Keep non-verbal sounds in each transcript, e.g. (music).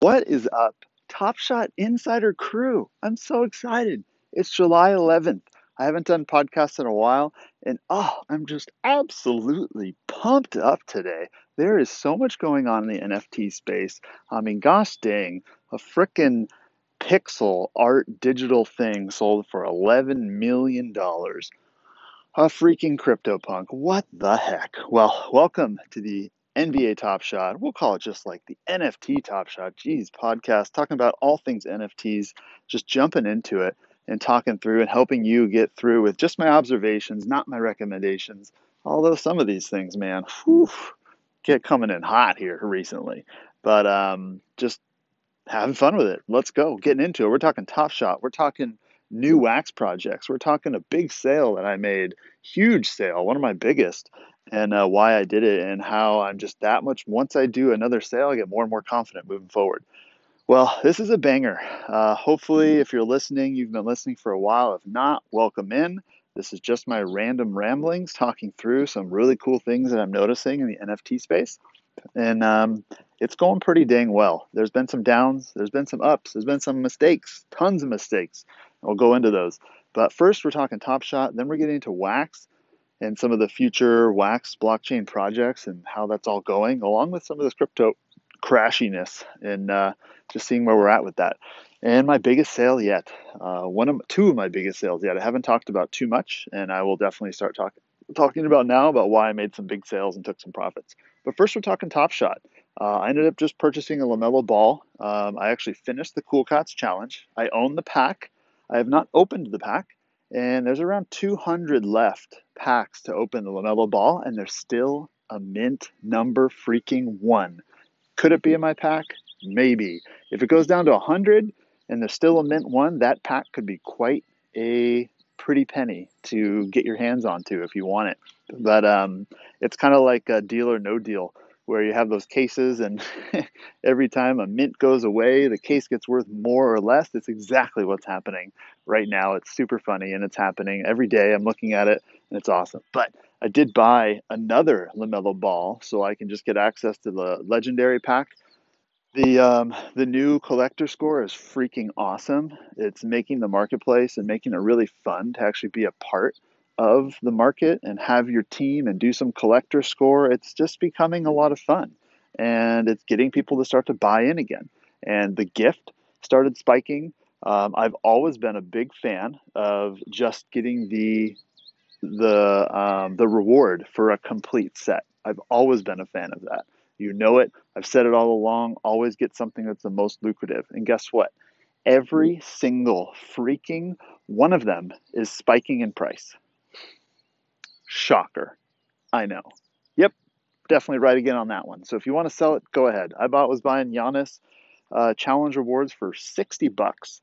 What is up, Top Shot Insider crew? I'm so excited. It's July 11th. I haven't done podcasts in a while, and oh, I'm just absolutely pumped up today. There is so much going on in the NFT space. I mean, gosh dang, a freaking pixel art digital thing sold for $11 million. A freaking CryptoPunk. What the heck? Well, welcome to the NBA Top Shot. We'll call it just like the NFT Top Shot. Geez, podcast talking about all things NFTs, just jumping into it and talking through and helping you get through with just my observations, not my recommendations. Although some of these things, man, whew, get coming in hot here recently. But um, just having fun with it. Let's go, getting into it. We're talking Top Shot. We're talking new wax projects. We're talking a big sale that I made, huge sale, one of my biggest and uh, why I did it and how I'm just that much. Once I do another sale, I get more and more confident moving forward. Well, this is a banger. Uh, hopefully, if you're listening, you've been listening for a while. If not, welcome in. This is just my random ramblings talking through some really cool things that I'm noticing in the NFT space. And um, it's going pretty dang well. There's been some downs, there's been some ups, there's been some mistakes, tons of mistakes. We'll go into those. But first, we're talking Top Shot, then we're getting into Wax and some of the future Wax blockchain projects and how that's all going, along with some of this crypto crashiness and uh, just seeing where we're at with that. And my biggest sale yet, uh, one of two of my biggest sales yet. I haven't talked about too much, and I will definitely start talking talking about now about why I made some big sales and took some profits. But first, we're talking Top Shot. Uh, I ended up just purchasing a LaMelo Ball. Um, I actually finished the Cool Cats challenge. I own the pack. I have not opened the pack, and there's around 200 left packs to open the LaMelo Ball, and there's still a mint number freaking one. Could it be in my pack? Maybe. If it goes down to 100 and there's still a mint one, that pack could be quite a pretty penny to get your hands onto if you want it. But um, it's kind of like a deal or no deal where you have those cases and (laughs) every time a mint goes away, the case gets worth more or less. It's exactly what's happening right now. It's super funny and it's happening every day. I'm looking at it and it's awesome. But I did buy another LaMelo Ball so I can just get access to the legendary pack. The um, the new collector score is freaking awesome. It's making the marketplace and making it really fun to actually be a part of the market and have your team and do some collector score, it's just becoming a lot of fun. And it's getting people to start to buy in again. And the gift started spiking. Um, I've always been a big fan of just getting the the um, the reward for a complete set. I've always been a fan of that. You know it. I've said it all along. Always get something that's the most lucrative. And guess what? Every single freaking one of them is spiking in price. Shocker. I know. Yep, definitely right again on that one. So if you want to sell it, go ahead. I bought was buying Giannis uh, challenge rewards for 60 bucks.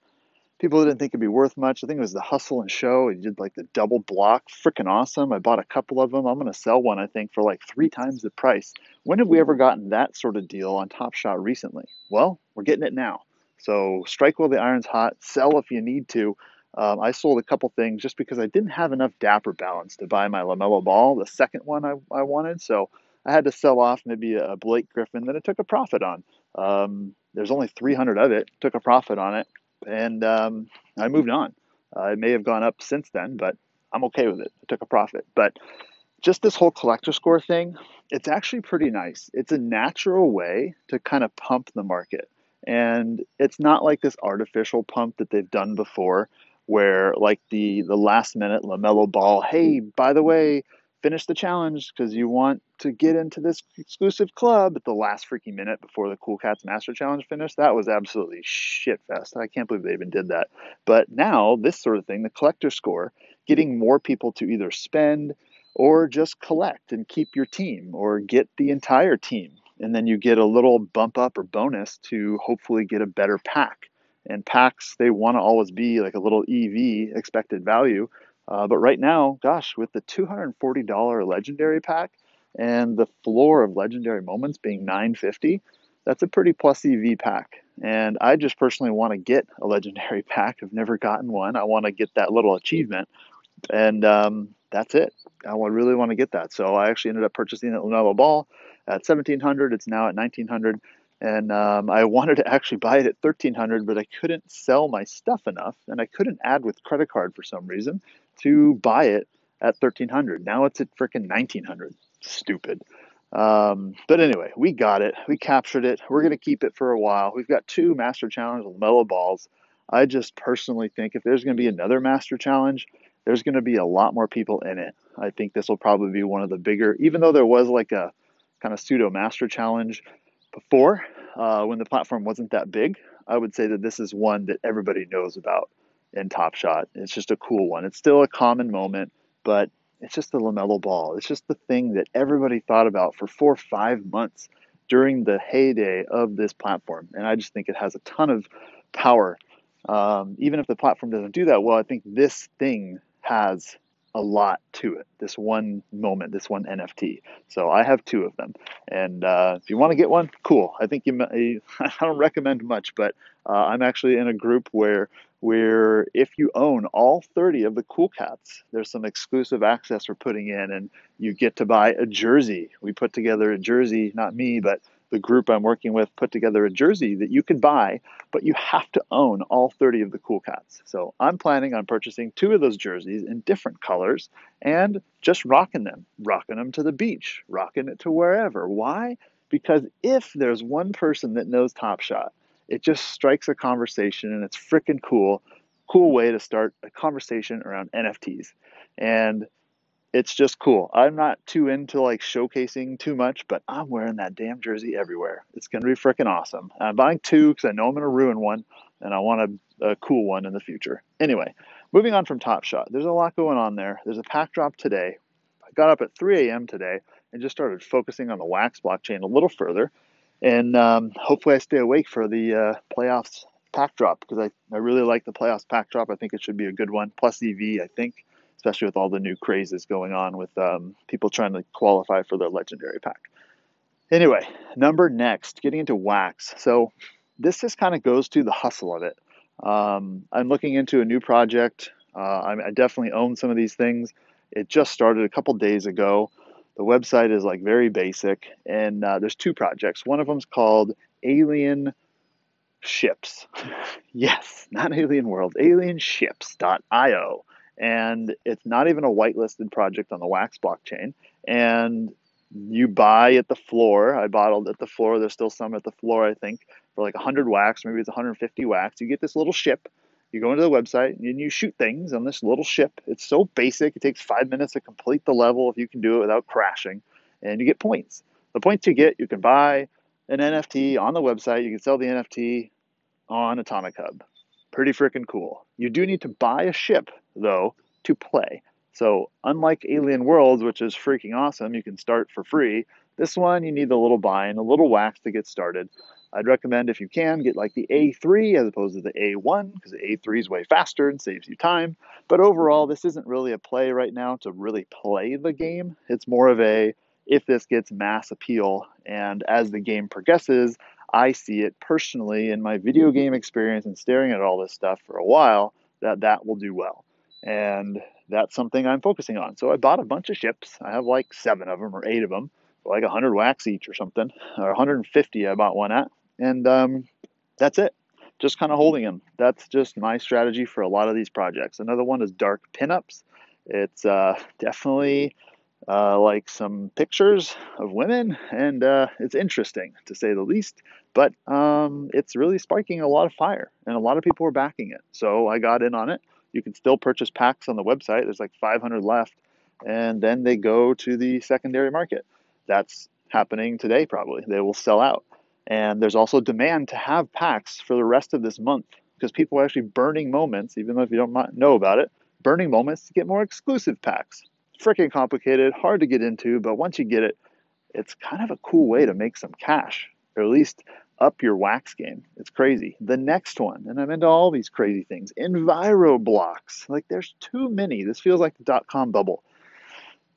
People didn't think it'd be worth much. I think it was the hustle and show. He did like the double block, freaking awesome. I bought a couple of them. I'm going to sell one, I think, for like three times the price. When have we ever gotten that sort of deal on Top Shot recently? Well, we're getting it now. So strike while the iron's hot. Sell if you need to. Um, I sold a couple things just because I didn't have enough Dapper balance to buy my LaMelo Ball, the second one I, I wanted. So I had to sell off maybe a Blake Griffin that I took a profit on. Um, there's only 300 of it, took a profit on it, and um, I moved on. Uh, it may have gone up since then, but I'm okay with it. I took a profit. But just this whole collector score thing, it's actually pretty nice. It's a natural way to kind of pump the market. And it's not like this artificial pump that they've done before where like the the last minute LaMelo Ball, hey, by the way, finish the challenge because you want to get into this exclusive club at the last freaking minute before the Cool Cats Master Challenge finished. That was absolutely shit fest. I can't believe they even did that. But now this sort of thing, the collector score, getting more people to either spend or just collect and keep your team or get the entire team. And then you get a little bump up or bonus to hopefully get a better pack and packs they want to always be like a little EV expected value. Uh, but right now, gosh, with the $240 legendary pack and the floor of legendary moments being 950, that's a pretty plus EV pack. And I just personally want to get a legendary (laughs) pack. I've never gotten one. I want to get that little achievement, and um, that's it. I really want to get that. So I actually ended up purchasing the LaMelo Ball at 1700. It's now at 1900 and um, I (laughs) wanted to actually buy it at 1300 but I couldn't sell my stuff enough and I couldn't add with credit card for some reason to buy it at 1300 now it's at freaking 1900 stupid. Um, but anyway we got it. We captured it. We're going to keep it for a while. We've got two master challenge LaMelo Balls. I just personally think if there's going to be another master challenge there's going to be a lot more people in it. I think this will probably be one of the bigger even though there was like a kind of pseudo master challenge before uh, when the platform wasn't that big. I would say that this is one that everybody knows about in Top Shot. It's just a cool one. It's still a common moment, but it's just the LaMelo Ball. It's just the thing that everybody thought about for four or five months during the heyday of this platform. And I just think it has a ton of power. Um, even if the platform doesn't do that well, I think this thing has a lot to it. This one moment, this one NFT. So I have two of them, and uh, if you want to get one, cool. I think you. (laughs) I don't recommend much, but uh, I'm actually in a group where where if you own all 30 of the cool cats, there's some exclusive access we're putting in, and you get to buy a jersey. We put together a jersey, not me, but the group I'm working with put together a jersey that you can buy, but you have to own all 30 of the cool cats. So I'm planning on purchasing two of those jerseys in different colors and just rocking them, rocking them to the beach, rocking it to wherever. Why? Because if there's one person that knows Top Shot, it just strikes a conversation and it's freaking cool. Cool way to start a conversation around NFTs. And it's just cool. I'm not too into like showcasing too much, but I'm wearing that damn jersey everywhere. It's going to be freaking awesome. I'm buying two because I know I'm going to ruin one and I want a, a, cool one in the future. Anyway, moving on from Top Shot, there's a lot going on there. There's a pack drop today. I got up at 3 a.m. today and just started focusing on the Wax blockchain a little further. And um, hopefully, I stay awake for the uh, playoffs pack drop because I, I really like the playoffs pack drop. I think it should be a good one. Plus EV, I think especially with all the new crazes going on with um, people trying to qualify for the legendary pack. Anyway, number next, getting into wax. So this just kind of goes to the hustle of it. Um, I'm looking into a new project. Uh, I definitely own some of these things. It just started a couple days ago. The website is like very basic, and uh, there's two projects. One of them is called Alien Ships. (laughs) yes, not Alien World, alienships.io and it's not even a whitelisted project on the Wax blockchain. And you buy at the floor. I bottled at the floor. There's still some at the floor, I think, for like 100 wax, maybe it's 150 wax. You get this little ship. You go into the website and you shoot things on this little ship. It's so basic. It takes five minutes to complete the level if you can do it without crashing, and you get points. The points you get, you can buy an NFT on the website. You can sell the NFT on Atomic Hub. Pretty freaking cool. You do need to buy a ship though, to play. So, unlike Alien Worlds, which is freaking awesome, you can start for free. This one, you need a little buy and a little wax to get started. I'd recommend if you can get like the A3 as opposed to the A1 because the A3 is way faster and saves you time. But overall, this isn't really a play right now to really play the game. It's more of a if this gets mass appeal and as the game progresses, I see it personally in my video game experience and staring at all this stuff for a while that that will do well and that's something I'm focusing on. So I bought a bunch of ships. I have like seven of them or eight of them, like 100 wax each or something, or 150 I bought one at, and um, that's it. Just kind of holding them. That's just my strategy for a lot of these projects. Another one is dark pinups. It's uh, definitely uh, like some pictures of women, and uh, it's interesting to say the least. But um, it's really sparking a lot of fire, and a lot of people are backing it. So I got in on it. You can still purchase packs on the website. There's like 500 left, and then they go to the secondary market. That's happening today, probably. They will sell out. And there's also demand to have packs for the rest of this month because people are actually burning moments, even though if you don't know about it, burning moments to get more exclusive packs. Freaking complicated, hard to get into, but once you get it, it's kind of a cool way to make some cash, or at least up your wax game. It's crazy. The next one, and I'm into all these crazy things, Enviro blocks. Like there's too many. This feels like the dot com bubble.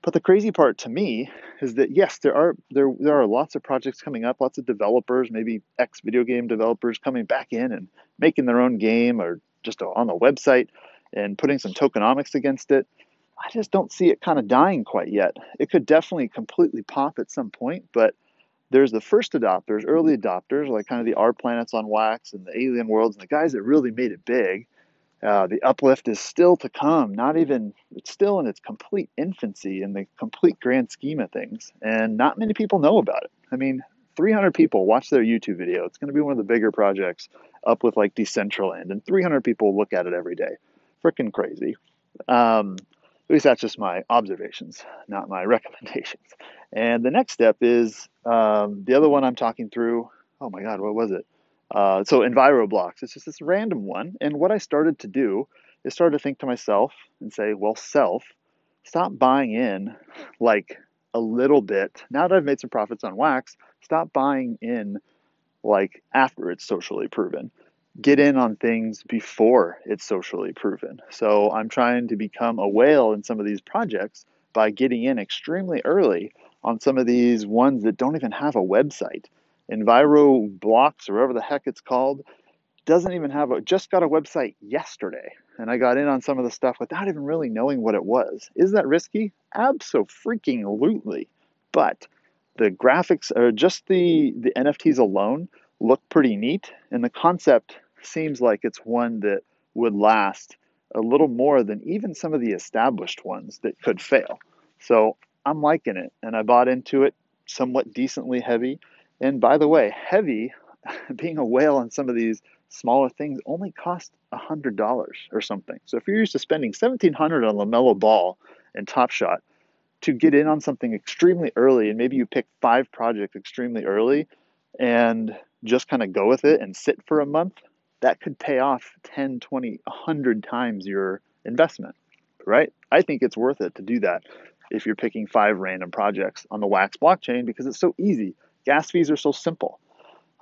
But the crazy part to me is that yes, there are there there are lots of projects coming up, lots of developers, maybe ex video game developers coming back in and making their own game or just on the website and putting some tokenomics against it. I just don't see it kind of dying quite yet. It could definitely completely pop at some point, but there's the first adopters, early adopters, like kind of the R planets on wax and the alien worlds, and the guys that really made it big. Uh, the uplift is still to come, not even, it's still in its complete infancy in the complete grand scheme of things. And not many people know about it. I mean, 300 people watch their YouTube video. It's going to be one of the bigger projects up with like Decentraland, and 300 people look at it every day. Freaking crazy. Um, at least that's just my observations, not my (laughs) recommendations. And the next step is um, the other one I'm talking through. Oh my God, what was it? Uh, so EnviroBlocks. It's just this random one. And what I started to do is start to think to myself and say, well, self, stop buying in like a little bit. Now that I've made some profits on wax, stop buying in like after it's socially proven. Get in on things before it's socially proven. So I'm trying to become a whale in some of these projects by getting in extremely early on some of these ones that don't even have a website. Enviro Blocks, or whatever the heck it's called, doesn't even have a just got a website yesterday. And I got in on some of the stuff without even really knowing what it was. Is that risky? Absolutely. But the graphics or just the the NFTs alone look pretty neat and the concept seems like it's one that would last a little more than even some of the established ones that could fail. So I'm liking it and I bought into it somewhat decently heavy. And by the way, heavy, (laughs) being a whale on some of these smaller things only cost $100 or something. So if you're used to spending 1700 on LaMelo Ball and Top Shot to get in on something extremely early and maybe you pick five projects extremely early and just kind of go with it and sit for a month, that could pay off 10, 20, 100 times your investment, right? I think it's worth it to do that if you're picking five random projects on the Wax blockchain because it's so easy. Gas fees are so simple.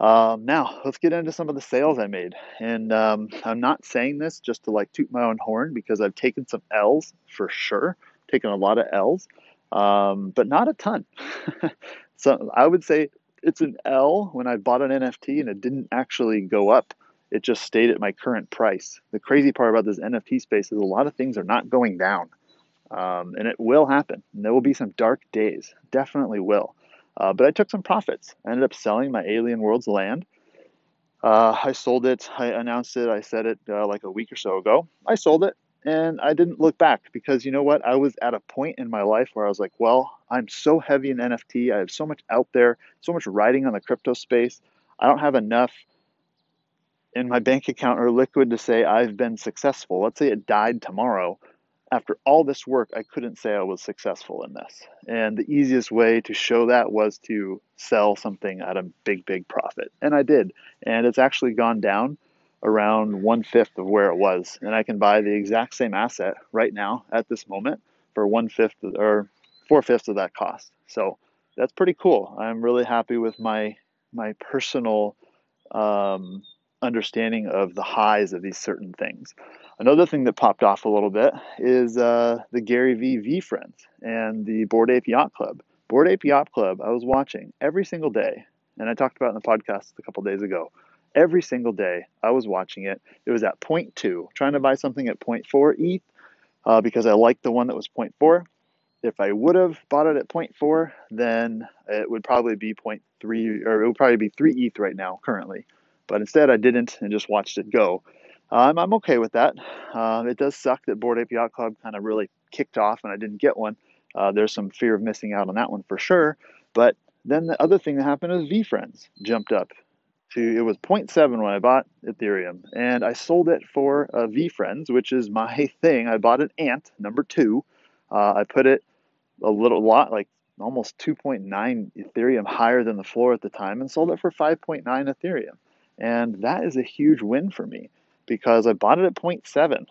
Um, now, let's get into some of the sales I made. And um, I'm not saying this just to like toot my own horn because I've taken some L's for sure, taken a lot of L's, um, but not a ton. (laughs) so I would say it's an L when I bought an NFT and it didn't actually go up. It just stayed at my current price. The crazy part about this NFT space is a lot of things are not going down. Um, and it will happen. And there will be some dark days, definitely will. Uh, but I took some profits. I ended up selling my Alien Worlds land. Uh, I sold it. I announced it. I said it uh, like a week or so ago. I sold it and I didn't look back because you know what? I was at a point in my life where I was like, well, I'm so heavy in NFT. I have so much out there, so much writing on the crypto space. I don't have enough in my bank account or liquid to say I've been successful. Let's say it died tomorrow after all this work, I couldn't say I was successful in this. And the easiest way to show that was to sell something at a big, big profit. And I did. And it's actually gone down around one fifth of where it was. And I can buy the exact same asset right now at this moment for one fifth or four fifths of that cost. So that's pretty cool. I'm really happy with my my personal um, understanding of the highs of these certain things. Another thing that popped off a little bit is uh, the Gary V VeeFriends and the Bored Ape Yacht Club. Bored Ape Yacht Club, I was watching every single day, and I talked about in the podcast a couple days ago. Every single day, I was watching it. It was at point two, trying to buy something at point four ETH uh, because I liked the one that was point four. If I would have bought it at point four, then it would probably be point three, or it would probably be three ETH right now currently. But instead, I didn't and just watched it go. Um, I'm okay with that. Uh, it does suck that Bored Ape Yacht Club kind of really kicked off and I didn't get one. Uh, there's some fear of missing out on that one for sure. But then the other thing that happened is VeeFriends jumped up to it was 0.7 when I bought Ethereum, and I sold it for uh, VeeFriends, which is my (laughs) thing. I bought an Ant number two. Uh, I put it a little lot like almost 2.9 Ethereum higher than the floor at the time, and sold it for 5.9 Ethereum. And that is a huge win for me because I bought it at 0.7.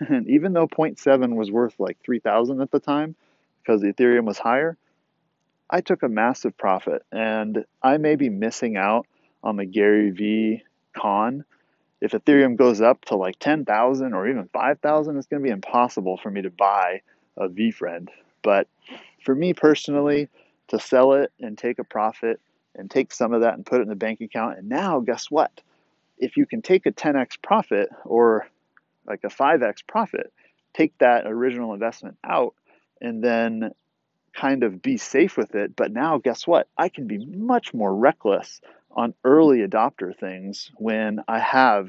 (laughs) and even though 0.7 was worth like 3000 at the time because the Ethereum was higher, I took a massive profit and I may be missing out on the Gary V con. If Ethereum goes up to like 10,000 or even 5,000, it's going to be impossible for me to buy a VeeFriend. But for me personally, to sell it and take a profit and take some of that and put it in the bank account, and now guess what? if you can take a 10x profit or like a 5x profit, take that original investment out and then kind of be safe with it. But now, guess what? I can be much more reckless on early adopter things when I have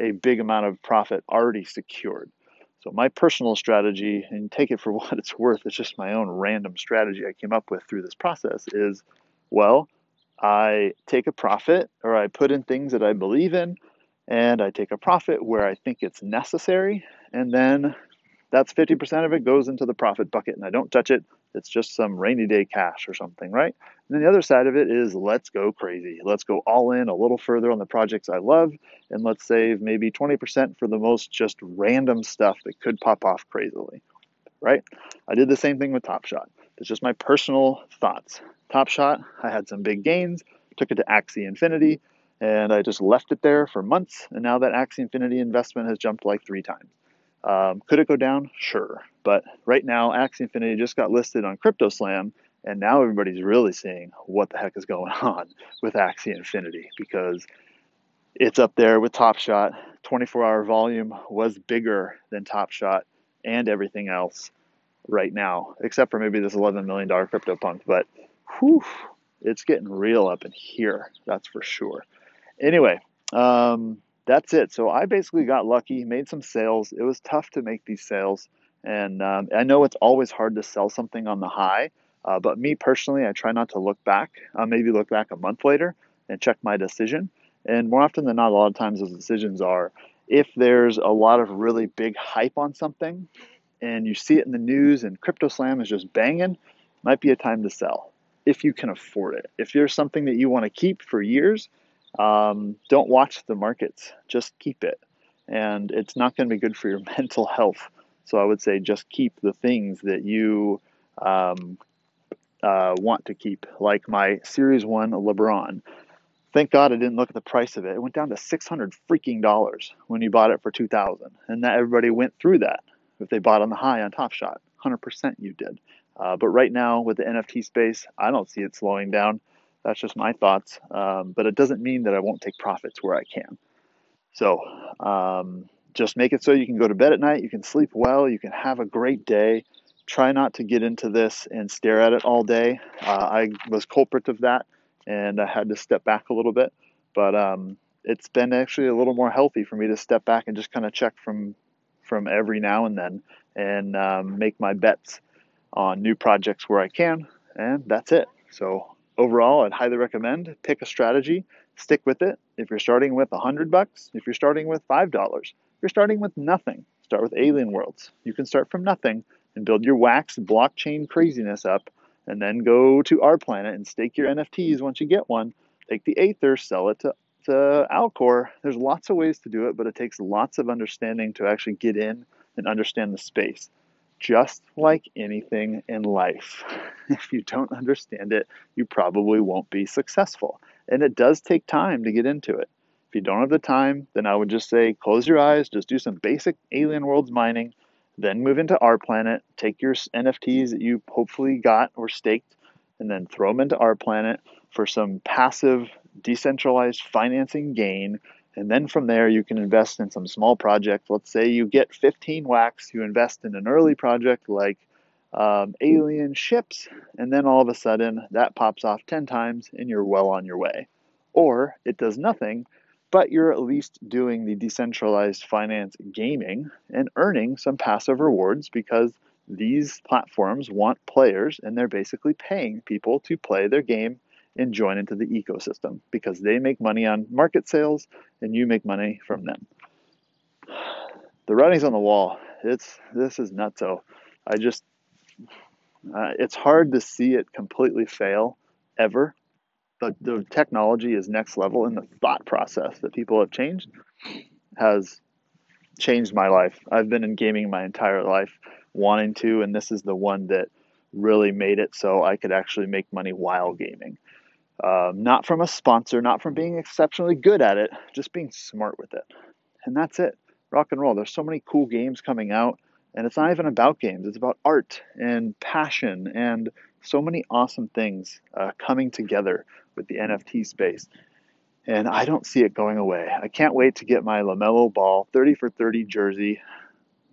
a big amount of profit already secured. So, my personal strategy, and take it for (laughs) what it's worth, it's just my own random strategy I came up with through this process is well, I take a profit or I put in things that I believe in, and I take a profit where I think it's necessary, and then that's 50% of it goes into the profit bucket and I don't touch it. It's just some rainy day cash or something, right? And then the other side of it is let's go crazy. Let's go all in a little further on the projects I love and let's save maybe 20% for the most just random stuff that could pop off crazily, right? I did the same thing with Top Shot. It's just my personal thoughts. Top Shot, I had some big gains, took it to Axie Infinity, and I just left it there for months. And now that Axie Infinity investment has jumped like three times. Um, could it go down? Sure. But right now, Axie Infinity just got listed on CryptoSlam, and now everybody's really seeing what the heck is going (laughs) on with Axie Infinity because it's up there with Top Shot. 24 hour volume was bigger than Top Shot and everything else right now, except for maybe this $11 million CryptoPunk. But whew, it's getting real up in here, that's for sure. Anyway, um, that's it. So I basically got lucky, made some sales. It was tough to make these sales. And um, I know it's always hard to sell something on the high, uh, but me personally, I try not to look back. Uh, maybe look back a month later and check my decision. And more often than not, a lot of times those decisions are if there's a lot of really big hype on something and you see it in the news and crypto slam is just banging, might be a time to sell if you can afford it. If there's something that you want to keep for years, um, don't watch the markets, just keep it. And it's not going to be good for your (laughs) mental health. So I would say just keep the things that you um, uh, want to keep, like my Series 1 LeBron. Thank God I didn't look at the price of it. It went down to 600 freaking dollars when you bought it for 2000 And that everybody went through that if they bought on the high on Top Shot. 100% you did. Uh, but right now, with the NFT space, I don't see it slowing down. That's just my thoughts. Um, but it doesn't mean that I won't take profits where I can. So um, just make it so you can go to bed at night, you can sleep well, you can have a great day. Try not to get into this and stare at it all day. Uh, I was culprit of that and I had to step back a little bit. But um, it's been actually a little more healthy for me to step back and just kind of check from from every now and then and um, make my bets on new projects where I can. And that's it. So overall, I'd highly recommend pick a strategy, stick with it. If you're starting with a hundred bucks, if you're starting with five dollars, if you're starting with nothing, start with Alien Worlds. You can start from nothing and build your wax blockchain craziness up, and then go to rPlanet and stake your NFTs once you get one. Take the Aether, sell it to to uh, Alcor. There's lots of ways to do it, but it takes lots of understanding to actually get in and understand the space just like anything in life. (laughs) If you don't understand it, you probably won't be successful. And it does take time to get into it. If you don't have the time, then I would just say close your eyes, just do some basic alien worlds mining, then move into rPlanet, take your NFTs that you hopefully got or staked, and then throw them into rPlanet for some passive, decentralized financing gain and then from there, you can invest in some small projects. Let's say you get 15 wax, you invest in an early project like um, alien ships, and then all of a sudden that pops off 10 times and you're well on your way. Or it does nothing, but you're at least doing the decentralized finance gaming and earning some passive rewards because these platforms want players and they're basically paying people to play their game and join into the ecosystem because they make money on market sales and you make money from them. The writing's on the wall. It's this is nutso. I just uh, it's hard to see it completely fail ever. But the technology is next level, and the thought process that people have changed has changed my life. I've been in gaming my entire life, wanting to, and this is the one that really made it so I could actually make money while gaming. Um, not from a sponsor, not from being exceptionally good at it, just being smart with it. And that's it. Rock and roll. There's so many cool games coming out, and it's not even about games, it's about art and passion and so many awesome things uh, coming together with the NFT space. And I don't see it going away. I can't wait to get my LaMelo Ball 30 for 30 jersey.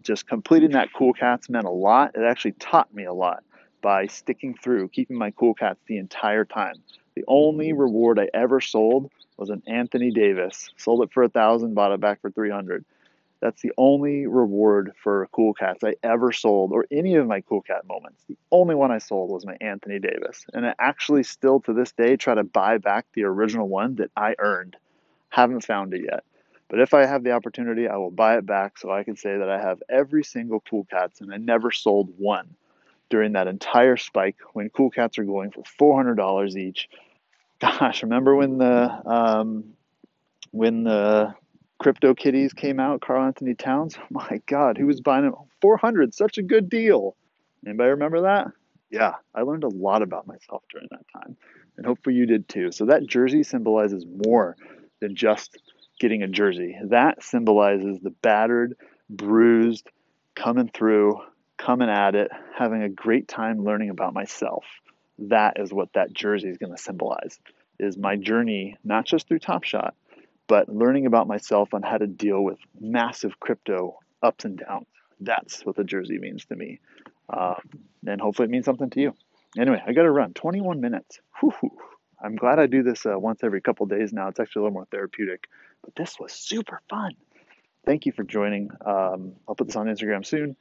Just completing that Cool Cats meant a lot. It actually taught me a lot by sticking through, keeping my cool cats the entire time. The only reward I ever sold was an Anthony Davis. Sold it for a thousand, bought it back for 300. That's the only reward for cool cats I ever sold, or any of my cool cat moments. The only one I sold was my Anthony Davis. And I actually still to this day try to buy back the original one that I earned. Haven't found it yet. But if I have the opportunity, I will buy it back so I can say that I have every single cool cats and I never sold one during that entire spike when cool cats are going for $400 each. Gosh, remember when the um, when the Crypto Kitties came out, Karl-Anthony Towns. Oh (laughs) My God, who was buying them? 400, such a good deal. Anybody remember that? Yeah, I learned a lot about myself during that time, and hopefully you did too. So that jersey symbolizes more than just getting a jersey. That symbolizes the battered, bruised, coming through, coming at it, having a great time learning about myself. That is what that jersey is going to symbolize. Is my journey not just through Top Shot, but learning about myself on how to deal with massive crypto ups and downs. That's what the jersey means to me. Um, and hopefully it means something to you. Anyway, I got to run 21 minutes. Whew, I'm glad I do this uh, once every couple days now. It's actually a little more therapeutic, but this was super fun. Thank you for joining. Um, I'll put this on Instagram soon.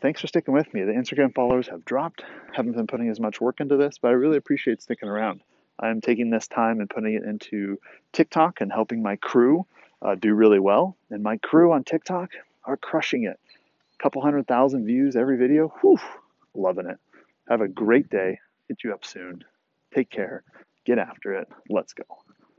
Thanks for sticking with me. The Instagram followers have dropped. Haven't been putting as much work into this, but I really appreciate sticking around. I'm taking this time and putting it into TikTok and helping my crew uh, do really well. And my crew on TikTok are crushing it. A couple hundred thousand views every video. Whew, loving it. Have a great day. Hit you up soon. Take care. Get after it. Let's go.